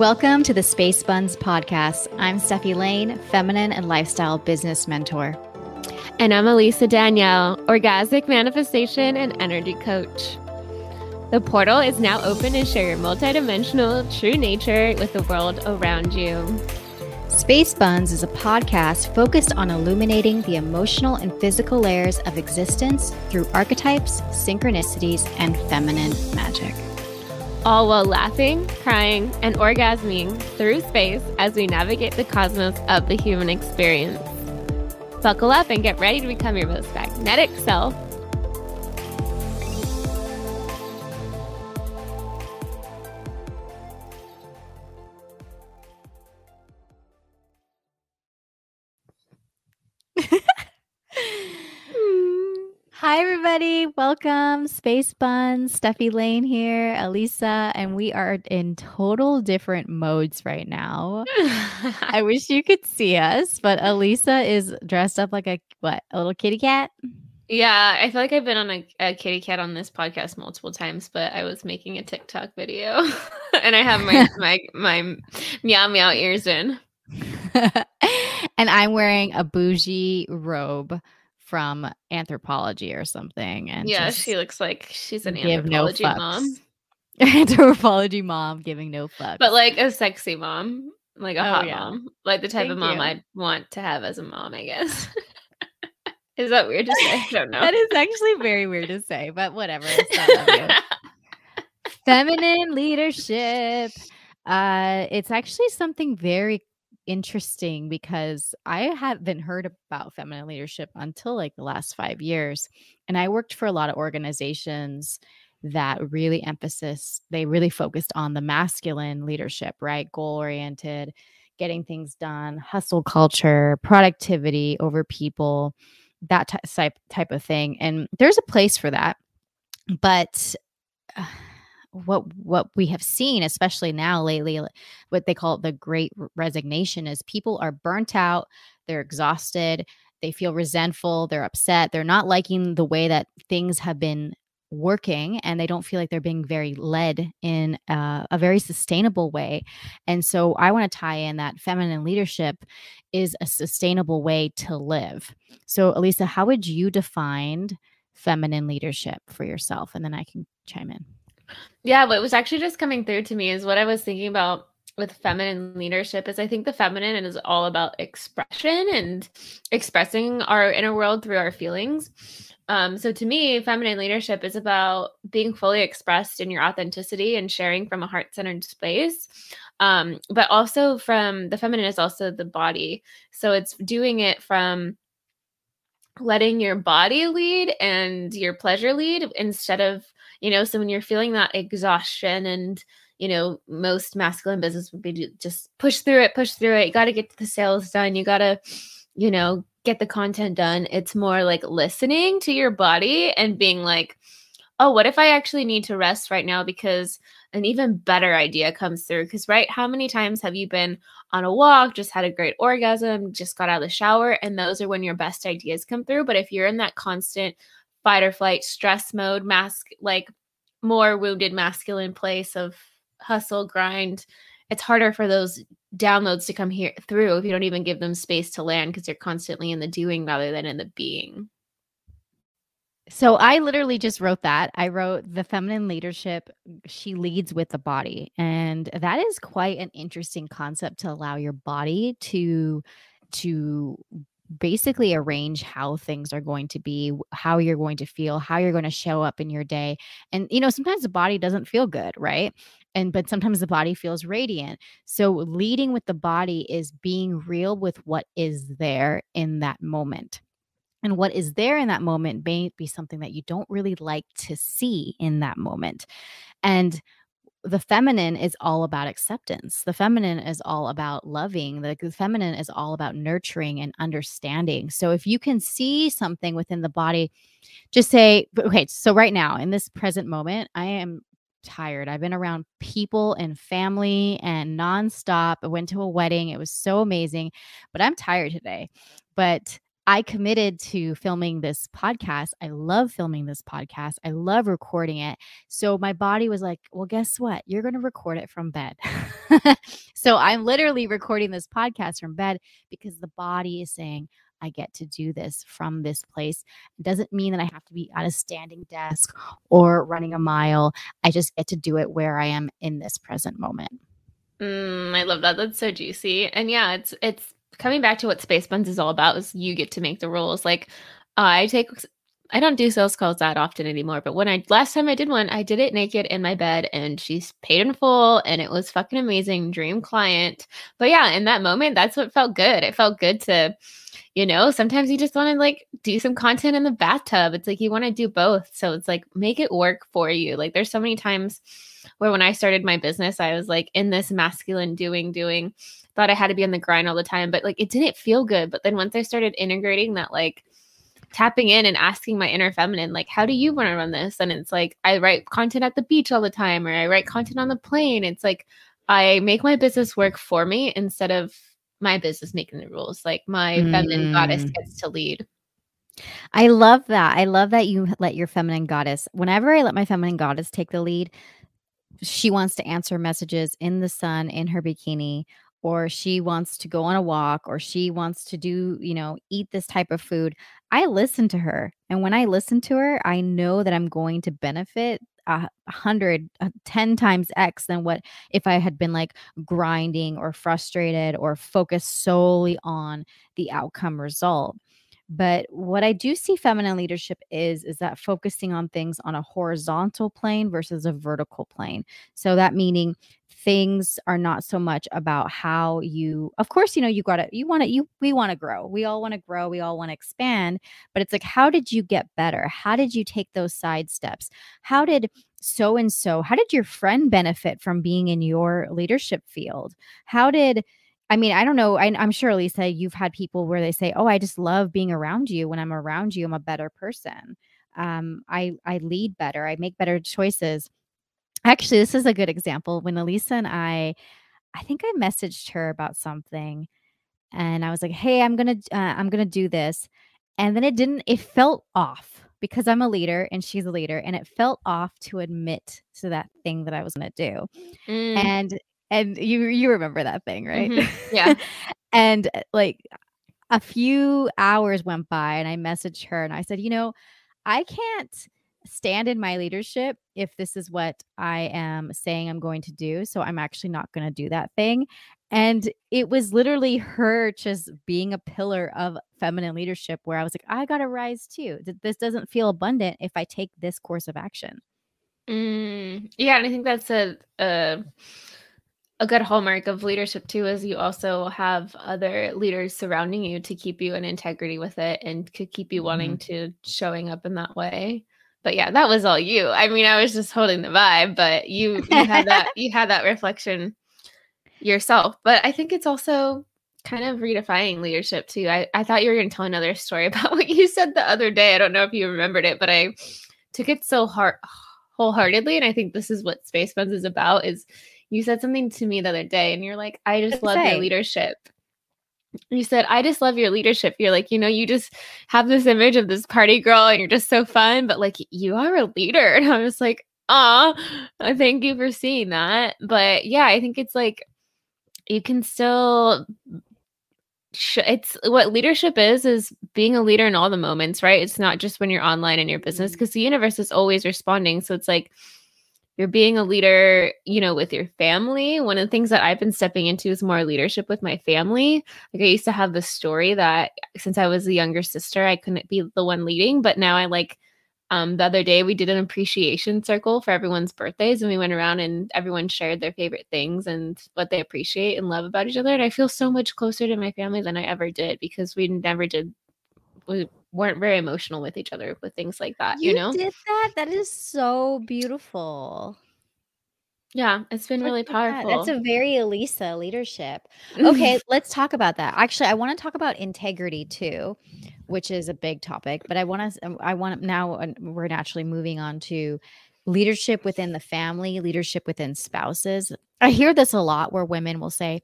Welcome to the Space Buns podcast. I'm Stefi Lane, feminine and lifestyle business mentor. And I'm Elisa Danielle, orgasmic manifestation and energy coach. The portal is now open to share your multidimensional true nature with the world around you. Space Buns is a podcast focused on illuminating the emotional and physical layers of existence through archetypes, synchronicities, and feminine magic. All while laughing, crying, and orgasming through space as we navigate the cosmos of the human experience. Buckle up and get ready to become your most magnetic self Hi, everybody. Welcome. Space Buns, Stefi Lane here, Elisa, and we are in total different modes right now. I wish you could see us, but Elisa is dressed up like a what? A little kitty cat? Yeah, I feel like I've been on a, a kitty cat on this podcast multiple times, but I was making a TikTok video and I have my my my meow meow ears in. and I'm wearing a bougie robe from Anthropologie or something. And yeah, she looks like she's an Anthropologie no mom. Anthropologie mom giving no fucks, but like a sexy mom, like a oh, hot yeah. mom, like the type Thank of mom you. I'd want to have as a mom. I guess. is that weird to say? I don't know. that is actually very weird to say, but whatever. Feminine leadership. Uh, it's actually something very interesting because I haven't heard about feminine leadership until like the last five years. And I worked for a lot of organizations that really emphasis, they really focused on the masculine leadership, right? Goal oriented, getting things done, hustle culture, productivity over people, that type type of thing. And there's a place for that. But uh, what what we have seen especially now lately what they call the great resignation is people are burnt out they're exhausted they feel resentful they're upset they're not liking the way that things have been working and they don't feel like they're being very led in uh, a very sustainable way. And so i want to tie in that feminine leadership is a sustainable way to live. So elisa how would you define feminine leadership for yourself? And then i can chime in yeah, what was actually just coming through to me is what I was thinking about with feminine leadership is I think the feminine is all about expression and expressing our inner world through our feelings. Um, so to me, feminine leadership is about being fully expressed in your authenticity and sharing from a heart centered space. Um, but also from the feminine is also the body. So it's doing it from letting your body lead and your pleasure lead instead of you know so when you're feeling that exhaustion and you know most masculine business would be just push through it push through it. You got to get the sales done. You got to you know get the content done. It's more like listening to your body and being like oh what if i actually need to rest right now because an even better idea comes through? Because right how many times have you been on a walk just had a great orgasm just got out of the shower and those are when your best ideas come through. But if you're in that constant fight or flight stress mode mask like more wounded masculine place of hustle grind it's harder for those downloads to come here through if you don't even give them space to land because you're constantly in the doing rather than in the being so I literally just wrote that. I wrote the feminine leadership, she leads with the body. And that is quite an interesting concept to allow your body to to basically arrange how things are going to be, how you're going to feel, how you're going to show up in your day. And, you know, sometimes the body doesn't feel good, right? And, but sometimes the body feels radiant. So, leading with the body is being real with what is there in that moment. And what is there in that moment may be something that you don't really like to see in that moment. And the feminine is all about acceptance. The feminine is all about loving. The, feminine is all about nurturing and understanding. So if you can see something within the body, just say, okay, so right now in this present moment, I am tired. I've been around people and family and nonstop. I went to a wedding. It was so amazing, but I'm tired today. But I committed to filming this podcast. I love filming this podcast. I love recording it. So my body was like, well, guess what? You're going to record it from bed. so I'm literally recording this podcast from bed because the body is saying, I get to do this from this place. It doesn't mean that I have to be at a standing desk or running a mile. I just get to do it where I am in this present moment. Mm, I love that. That's so juicy. And yeah, it's it's coming back to what Space Buns is all about is you get to make the rules. Like I take I don't do sales calls that often anymore, but when I last time I did one, I did it naked in my bed and she's paid in full and it was fucking amazing, dream client. But yeah, in that moment, that's what felt good. It felt good to you know, sometimes you just want to like do some content in the bathtub. It's like you want to do both. So it's like make it work for you. Like there's so many times where when I started my business, I was like in this masculine doing, doing, thought I had to be on the grind all the time, but like it didn't feel good. But then once I started integrating that, like tapping in and asking my inner feminine, like, how do you want to run this? And it's like I write content at the beach all the time, or I write content on the plane. It's like I make my business work for me instead of my business making the rules. Like my mm. feminine goddess mm. gets to lead. I love that. I love that you let your feminine goddess, whenever I let my feminine goddess take the lead, she wants to answer messages in the sun in her bikini, or she wants to go on a walk, or she wants to do, you know, eat this type of food. I listen to her. And when I listen to her, I know that I'm going to benefit a hundred, uh, ten times X than what if I had been like grinding or frustrated or focused solely on the outcome result. But what I do see feminine leadership is is that focusing on things on a horizontal plane versus a vertical plane. So that meaning things are not so much about how you of course you know you got to you want to you we want to grow. We all want to grow. We all want to expand. But it's like how did you get better? How did you take those side steps? How did so and so how did your friend benefit from being in your leadership field? How did I mean, I don't know. I, am sure, Lisa, you've had people where they say, "Oh, I just love being around you. When I'm around you, I'm a better person. Um, I I lead better. I make better choices." Actually, this is a good example. When Elisa and I, I think I messaged her about something, and I was like, "Hey, I'm gonna uh, I'm gonna do this," and then it didn't. It felt off because I'm a leader and she's a leader, and it felt off to admit to that thing that I was gonna do. Mm. And and you you remember that thing, right? Mm-hmm. Yeah. and uh, like a few hours went by and I messaged her and I said, "You know, I can't stand in my leadership if this is what I am saying I'm going to do. So I'm actually not going to do that thing. And it was literally her just being a pillar of feminine leadership where I was like, I got to rise too. This doesn't feel abundant if I take this course of action. Mm, yeah. And I think that's a, a a good hallmark of leadership too is you also have other leaders surrounding you to keep you in integrity with it and to keep you wanting mm-hmm. to showing up in that way. But yeah that was all you. I mean i was just holding the vibe but you you had that you had that reflection yourself. But i think it's also kind of redefining leadership too. I, I thought you were going to tell another story about what you said the other day. I don't know if you remembered it but i took it so hard wholeheartedly and i think this is what space buns is about is you said something to me the other day and you're like, I just love say? your leadership. You said, I just love your leadership. You're like, you know, you just have this image of this party girl and you're just so fun, but like you are a leader. And I was like, ah, thank you for seeing that. But yeah, I think it's like you can still it's what leadership is is being a leader in all the moments right it's not just when you're online in your business because mm-hmm. the universe is always responding so it's like you're being a leader, you know, with your family. One of the things that I've been stepping into is more leadership with my family. Like I used to have the story that since I was the younger sister, I couldn't be the one leading, but now I like um, the other day we did an appreciation circle for everyone's birthdays and we went around and everyone shared their favorite things and what they appreciate and love about each other and i feel so much closer to my family than i ever did because we never did we weren't very emotional with each other with things like that. You, you know, did that. That is so beautiful. Yeah, it's been really powerful. That. That's a very Elisa leadership. Okay, let's talk about that. Actually, I want to talk about integrity too, which is a big topic. But I want to. Um, I want now. Uh, we're naturally moving on to leadership within the family, leadership within spouses. I hear this a lot where women will say,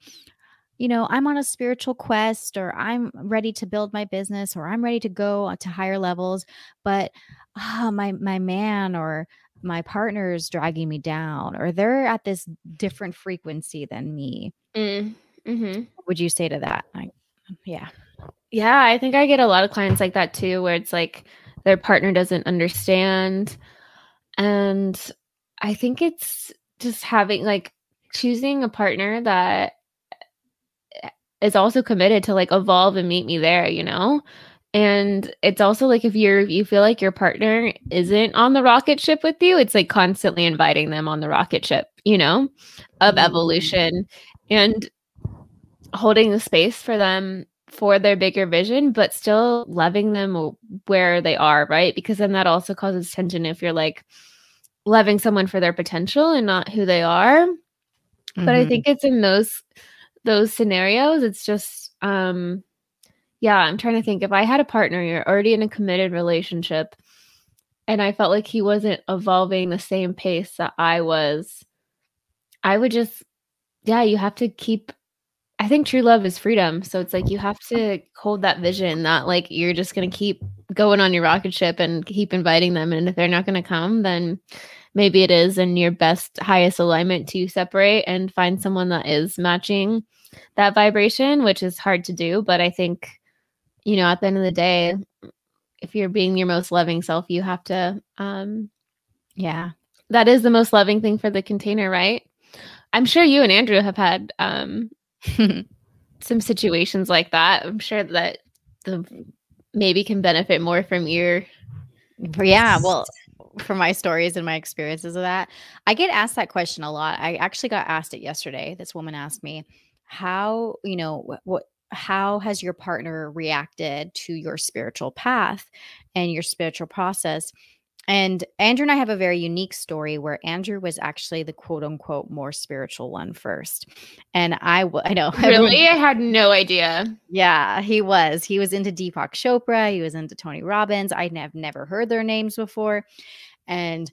you know, I'm on a spiritual quest or I'm ready to build my business or I'm ready to go to higher levels, but oh, my my man or my partner is dragging me down or they're at this different frequency than me. Mm, mm-hmm. Would you say to that? I, yeah. Yeah, I think I get a lot of clients like that too, where it's like their partner doesn't understand. And I think it's just having like choosing a partner that is also committed to like evolve and meet me there, you know? And it's also like if you're you feel like your partner isn't on the rocket ship with you, it's like constantly inviting them on the rocket ship, you know, of mm-hmm. evolution and holding the space for them for their bigger vision, but still loving them where they are, right? Because then that also causes tension if you're like loving someone for their potential and not who they are. Mm-hmm. But I mm-hmm. think it's in those those scenarios, it's just um yeah, I'm trying to think if I had a partner, you're already in a committed relationship and I felt like he wasn't evolving the same pace that I was, I would just yeah, you have to keep I think true love is freedom. So it's like you have to hold that vision, not like you're just going to keep going on your rocket ship and keep inviting them. And if they're not going to come, then maybe it is in your best, highest alignment to separate and find someone that is matching that vibration, which is hard to do. But I think, you know, at the end of the day, if you're being your most loving self, you have to, um, yeah, that is the most loving thing for the container, right? I'm sure you and Andrew have had um, some situations like that. I'm sure that the maybe can benefit more from your yeah, well, from my stories and my experiences of that. I get asked that question a lot. I actually got asked it yesterday. This woman asked me, "How, you know, what how has your partner reacted to your spiritual path and your spiritual process?" And Andrew and I have a very unique story where Andrew was actually the quote unquote more spiritual one first. And I, w- I know. Really? I had no idea. Yeah, he was. He was into Deepak Chopra. He was into Tony Robbins. I have never heard their names before. And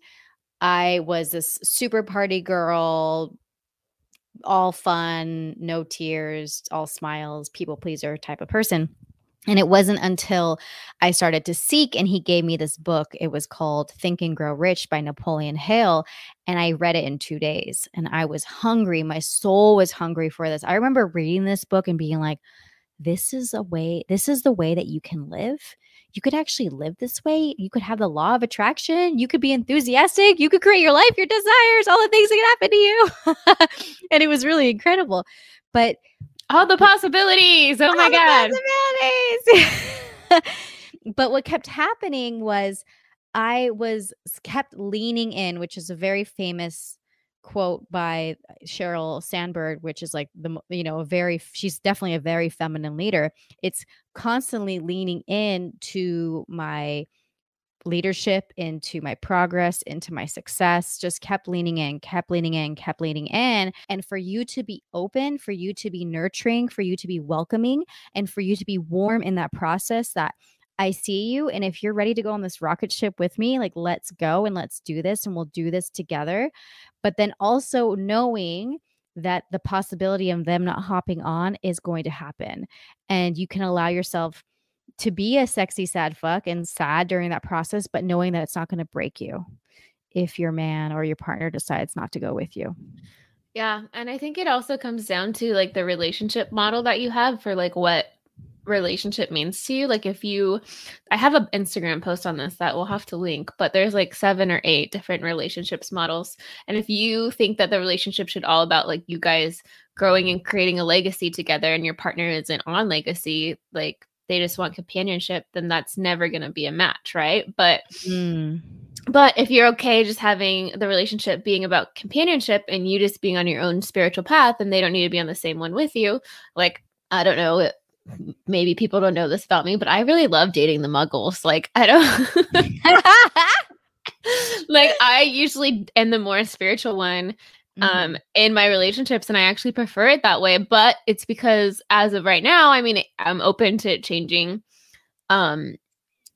I was this super party girl, all fun, no tears, all smiles, people pleaser type of person. And it wasn't until I started to seek, and he gave me this book. It was called Think and Grow Rich by Napoleon Hill. And I read it in two days. And I was hungry. My soul was hungry for this. I remember reading this book and being like, this is a way, this is the way that you can live. You could actually live this way. You could have the law of attraction. You could be enthusiastic. You could create your life, your desires, all the things that can happen to you. and it was really incredible. But all the possibilities. Oh my God. Possibilities. but what kept happening was I was kept leaning in, which is a very famous quote by uh, Sheryl Sandberg, which is like the, you know, a very, she's definitely a very feminine leader. It's constantly leaning in to my leadership, into my progress, into my success, just kept leaning in, kept leaning in, kept leaning in. And for you to be open, for you to be nurturing, for you to be welcoming, and for you to be warm in that process that I see you. And if you're ready to go on this rocket ship with me, like, let's go and let's do this and we'll do this together. But then also knowing that the possibility of them not hopping on is going to happen. And you can allow yourself to be a sexy sad fuck and sad during that process, but knowing that it's not going to break you if your man or your partner decides not to go with you. Yeah, and I think it also comes down to like the relationship model that you have for like what relationship means to you. Like if you I have an Instagram post on this that we'll have to link, but there's like seven or eight different relationships models. And if you think that the relationship should all about like you guys growing and creating a legacy together and your partner isn't on legacy, like they just want companionship, then that's never going to be a match, right? But mm. but if you're okay just having the relationship being about companionship and you just being on your own spiritual path and they don't need to be on the same one with you, like I don't know, maybe people don't know this about me, but I really love dating the muggles. Like I don't like I usually am the more spiritual one. Um in my relationships and I actually prefer it that way but it's because as of right now I mean I'm open to changing um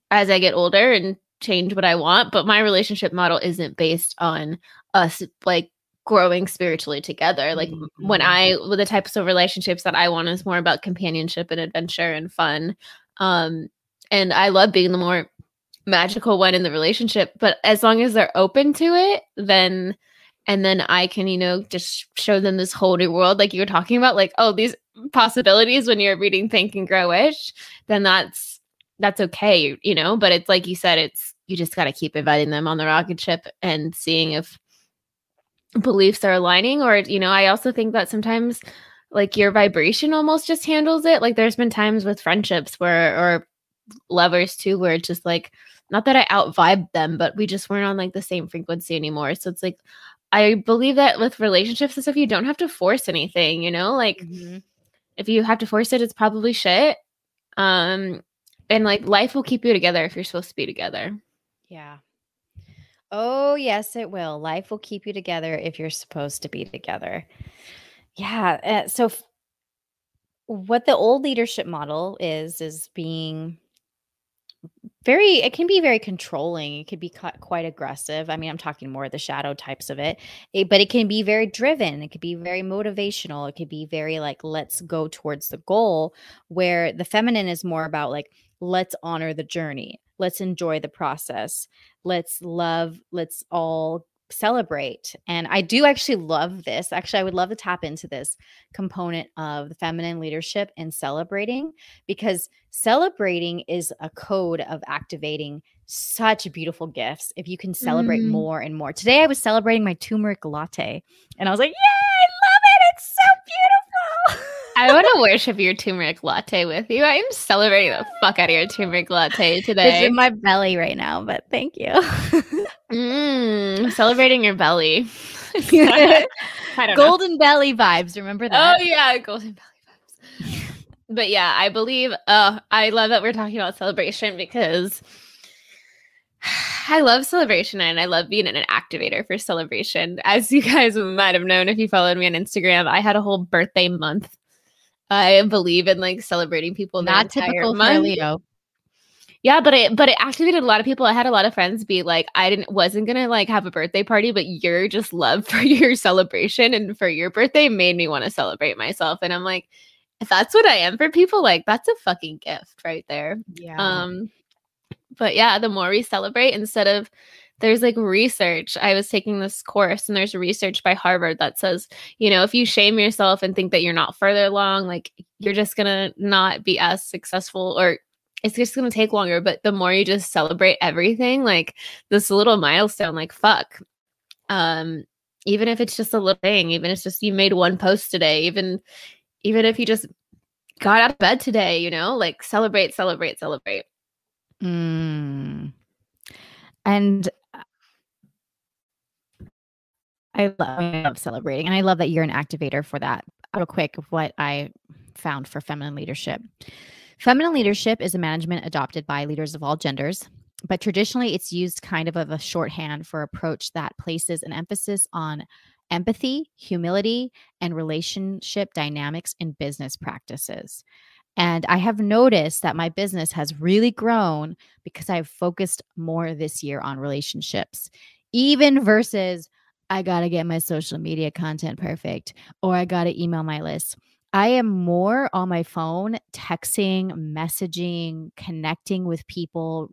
as I get older and change what I want but my relationship model isn't based on us like growing spiritually together. Like mm-hmm. when I with the types of relationships that I want is more about companionship and adventure and fun. Um and I love being the more magical one in the relationship, but as long as they're open to it, then and then I can, you know, just show them this whole new world like you were talking about like oh these possibilities when you're reading Think and Grow Rich, then that's that's okay, you know, but it's like you said it's you just got to keep inviting them on the rocket ship and seeing if beliefs are aligning or you know i also think that sometimes like your vibration almost just handles it. Like there's been times with friendships where or lovers too where it's just like not that i out vibe them but we just weren't on like the same frequency anymore. So it's like i believe that with relationships and stuff you don't have to force anything you know like mm-hmm. if you have to force it it's probably shit um and like life will keep you together if you're supposed to be together yeah Oh, yes, it will. Life will keep you together if you're supposed to be together. Yeah. Uh, so, f- what the old leadership model is, is being very, it can be very controlling. It could be quite aggressive. I mean, I'm talking more of the shadow types of it, it, but it can be very driven. It could be very motivational. It could be very like, let's go towards the goal, where the feminine is more about like, let's honor the journey let's enjoy the process let's love let's all celebrate and i do actually love this actually i would love to tap into this component of the feminine leadership and celebrating because celebrating is a code of activating such beautiful gifts if you can celebrate mm. more and more today i was celebrating my turmeric latte and i was like yeah i love it it's so beautiful I want to worship your turmeric latte with you. I am celebrating the fuck out of your turmeric latte today. It's in my belly right now, but thank you. mm, celebrating your belly. golden know. belly vibes. Remember that? Oh yeah, golden belly vibes. but yeah, I believe. Oh, I love that we're talking about celebration because I love celebration and I love being an activator for celebration. As you guys might have known if you followed me on Instagram, I had a whole birthday month I believe in like celebrating people. Not typical month. for Leo. Yeah, but it but it activated a lot of people. I had a lot of friends be like, I didn't wasn't gonna like have a birthday party, but your just love for your celebration and for your birthday made me want to celebrate myself. And I'm like, if that's what I am for people, like that's a fucking gift right there. Yeah. Um, but yeah, the more we celebrate instead of there's like research. I was taking this course and there's research by Harvard that says, you know, if you shame yourself and think that you're not further along, like you're just going to not be as successful or it's just going to take longer. But the more you just celebrate everything, like this little milestone, like fuck. Um, even if it's just a little thing, even if it's just you made one post today, even even if you just got out of bed today, you know, like celebrate, celebrate, celebrate. Mm. And I love, I love celebrating, and I love that you're an activator for that. Real quick, what I found for feminine leadership. Feminine leadership is a management adopted by leaders of all genders, but traditionally it's used kind of as a shorthand for approach that places an emphasis on empathy, humility, and relationship dynamics in business practices. And I have noticed that my business has really grown because I've focused more this year on relationships, even versus I got to get my social media content perfect or I got to email my list. I am more on my phone, texting, messaging, connecting with people,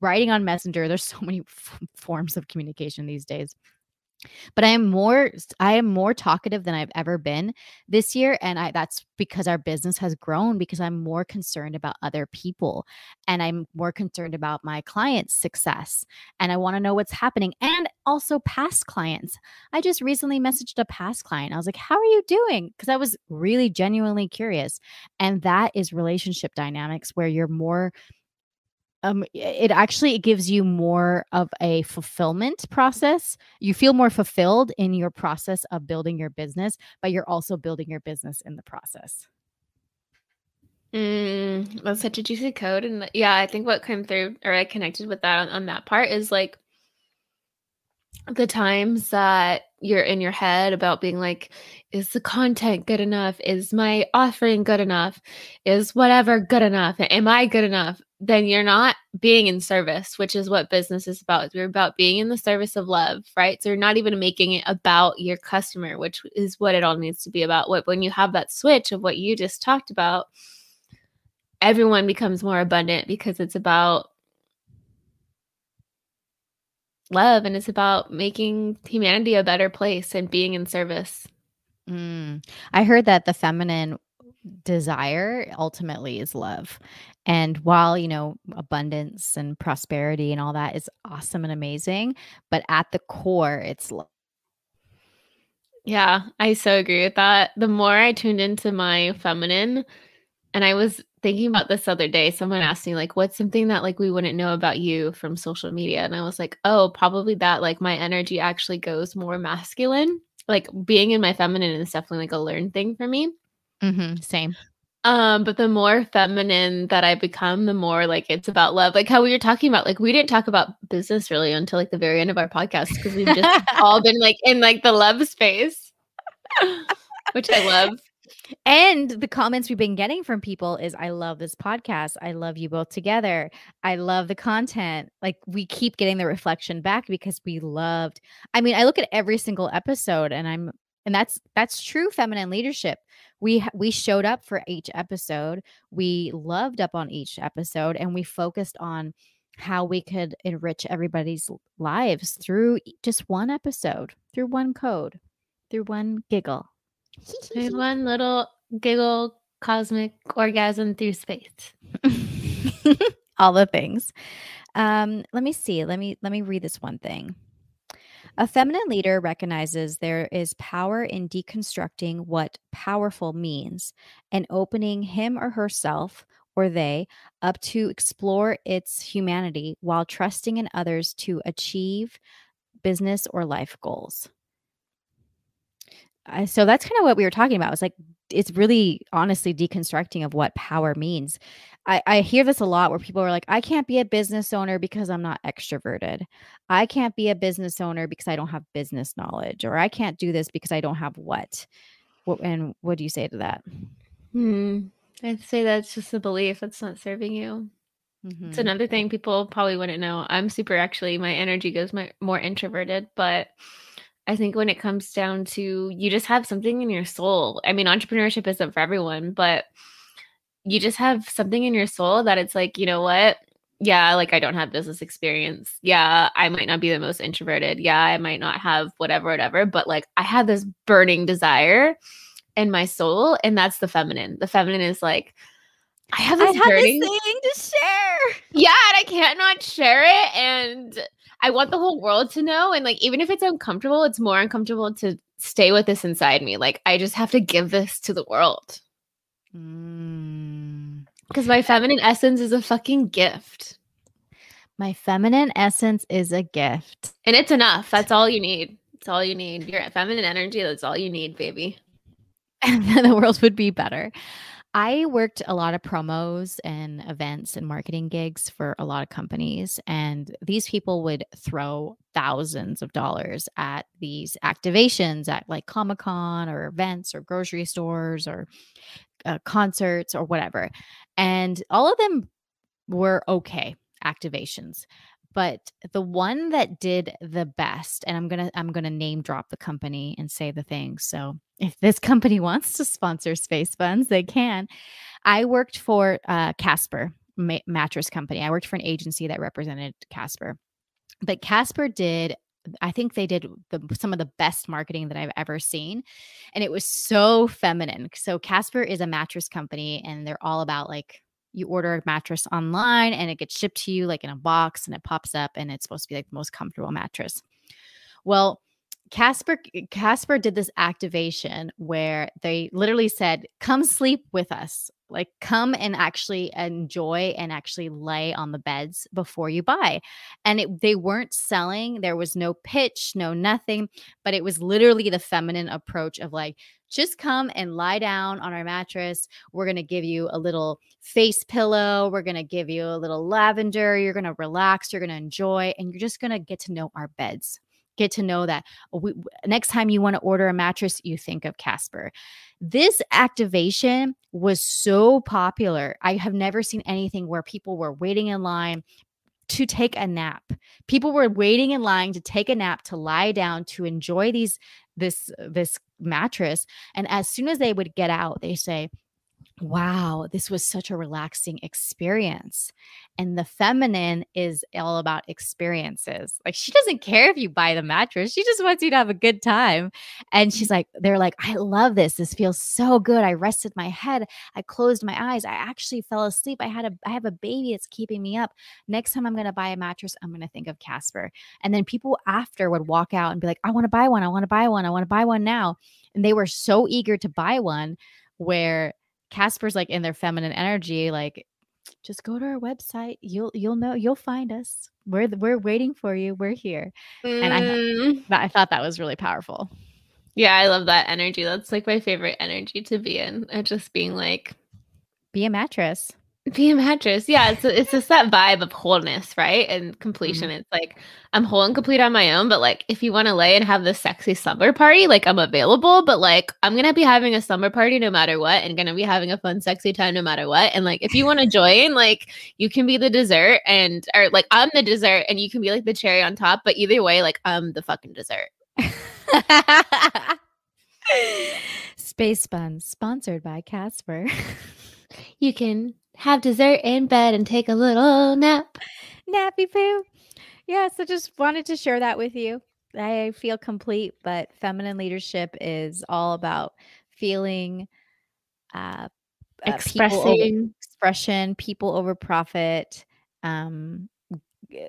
writing on Messenger. There's so many f- forms of communication these days but i am more i am more talkative than i've ever been this year and i that's because our business has grown because i'm more concerned about other people and i'm more concerned about my clients success and i want to know what's happening and also past clients. I just recently messaged a past client i was like how are you doing? Because i was really genuinely curious and that is relationship dynamics where you're more um, it actually it gives you more of a fulfillment process. You feel more fulfilled in your process of building your business, but you're also building your business in the process. Mm, that's such a juicy code, and yeah, I think what came through or I connected with that on, on that part is like the times that you're in your head about being like, is the content good enough? Is my offering good enough? Is whatever good enough? Am I good enough? Then you're not being in service, which is what business is about. You're about being in the service of love, right? So you're not even making it about your customer, which is what it all needs to be about. What when you have that switch of what you just talked about, everyone becomes more abundant because it's about love and it's about making humanity a better place and being in service. Mm. I heard that the feminine desire ultimately is love. And while, you know, abundance and prosperity and all that is awesome and amazing, but at the core, it's love. Yeah, I so agree with that. The more I tuned into my feminine, and I was thinking about this other day, someone asked me, like, what's something that like we wouldn't know about you from social media? And I was like, oh, probably that like my energy actually goes more masculine. Like being in my feminine is definitely like a learned thing for me. Mm-hmm, same. Um, but the more feminine that I become, the more like it's about love. Like how we were talking about, like we didn't talk about business really until like the very end of our podcast because we've just all been like in like the love space, which I love. And the comments we've been getting from people is I love this podcast. I love you both together. I love the content. Like we keep getting the reflection back because we loved. I mean, I look at every single episode and I'm and that's that's true feminine leadership we we showed up for each episode we loved up on each episode and we focused on how we could enrich everybody's lives through just one episode through one code through one giggle. Through one little giggle cosmic orgasm through space. All the things. Um let me see let me let me read this one thing a feminine leader recognizes there is power in deconstructing what powerful means and opening him or herself or they up to explore its humanity while trusting in others to achieve business or life goals. Uh, so that's kind of what we were talking about. It's like it's really honestly deconstructing of what power means. I, I hear this a lot where people are like, I can't be a business owner because I'm not extroverted. I can't be a business owner because I don't have business knowledge, or I can't do this because I don't have what. what and what do you say to that? Hmm. I'd say that's just a belief that's not serving you. Mm-hmm. It's another thing people probably wouldn't know. I'm super actually, my energy goes my, more introverted, but I think when it comes down to you just have something in your soul. I mean, entrepreneurship isn't for everyone, but you just have something in your soul that it's like, you know what? Yeah, like I don't have business experience. Yeah, I might not be the most introverted. Yeah, I might not have whatever, whatever, but like I have this burning desire in my soul, and that's the feminine. The feminine is like, I have this I have burning this thing to share. Yeah, and I can't not share it. And I want the whole world to know. And like, even if it's uncomfortable, it's more uncomfortable to stay with this inside me. Like, I just have to give this to the world. Mm. Because my feminine essence is a fucking gift. My feminine essence is a gift. And it's enough. That's all you need. It's all you need. Your feminine energy, that's all you need, baby. And then the world would be better. I worked a lot of promos and events and marketing gigs for a lot of companies. And these people would throw thousands of dollars at these activations at like Comic Con or events or grocery stores or uh, concerts or whatever. And all of them were okay activations but the one that did the best and i'm gonna i'm gonna name drop the company and say the thing so if this company wants to sponsor space buns they can i worked for uh, casper ma- mattress company i worked for an agency that represented casper but casper did I think they did the, some of the best marketing that I've ever seen. And it was so feminine. So Casper is a mattress company and they're all about like you order a mattress online and it gets shipped to you like in a box and it pops up and it's supposed to be like the most comfortable mattress. Well, Casper Casper did this activation where they literally said, "Come sleep with us. Like come and actually enjoy and actually lay on the beds before you buy." And it, they weren't selling. There was no pitch, no nothing, but it was literally the feminine approach of like, just come and lie down on our mattress. We're going to give you a little face pillow. We're going to give you a little lavender. You're going to relax. You're going to enjoy, and you're just going to get to know our beds get to know that we, next time you want to order a mattress, you think of Casper. This activation was so popular. I have never seen anything where people were waiting in line to take a nap. People were waiting in line to take a nap, to lie down, to enjoy these this this mattress. And as soon as they would get out, they say, wow, this was such a relaxing experience. And the feminine is all about experiences. Like she doesn't care if you buy the mattress, she just wants you to have a good time. And she's like, they're like, I love this. This feels so good. I rested my head. I closed my eyes. I actually fell asleep. I had a I have a baby that's keeping me up. Next time I'm gonna buy a mattress, I'm gonna think of Casper. And then people after would walk out and be like, I want to buy one. I want to buy one. I want to buy one now. And they were so eager to buy one where Casper's like in their feminine energy, like just go to our website. You'll you'll know you'll find us. We're we're waiting for you. We're here. Mm. And I mm. I thought that was really powerful. Yeah, I love that energy. That's like my favorite energy to be in. And just being like be a mattress. Be a mattress. Yeah, it's a, it's just that vibe of wholeness, right? And completion. Mm-hmm. It's like I'm whole and complete on my own, but like if you want to lay and have this sexy summer party, like I'm available, but like I'm to be having a summer party no matter what and to be having a fun sexy time no matter what. And like if you want to join, like you can be the dessert and or like I'm the dessert and you can be like the cherry on top, but either way like I'm the fucking dessert. Space Buns sponsored by Casper. you can have dessert in bed and take a little nap. Nappy poo. Yeah, so just wanted to share that with you. I feel complete, but feminine leadership is all about feeling uh, uh expressing people over, expression, people over profit, um,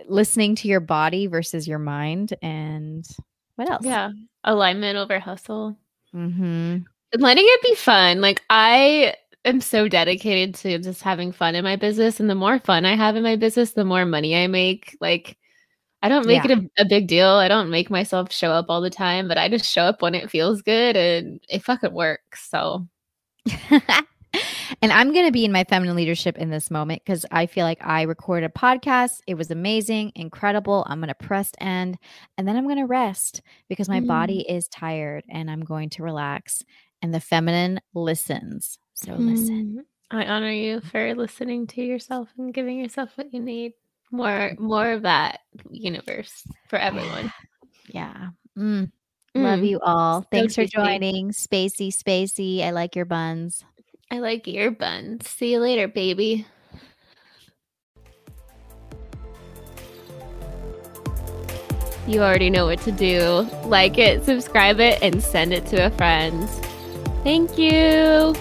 listening to your body versus your mind, and what else? Yeah, alignment over hustle. Mm-hmm. And letting it be fun. Like I am so dedicated to just having fun in my business. And the more fun I have in my business, the more money I make. Like, I don't make yeah. it a, a, big deal. I don't make myself show up all the time, but I just show up when it feels good and it fucking works. So, and I'm going to be in my feminine leadership in this moment because I feel like I recorded a podcast. It was amazing, incredible. I'm going to press end and then I'm going to rest because my mm. body is tired and I'm going to relax. And the feminine listens. So listen. Mm, I honor you for listening to yourself and giving yourself what you need. More more of that universe for everyone. Yeah. Mm. Mm. Love you all. So Thanks for joining. Spacey, Spacey. I like your buns. I like your buns. See you later, baby. You already know what to do. Like it, subscribe it, and send it to a friend. Thank you.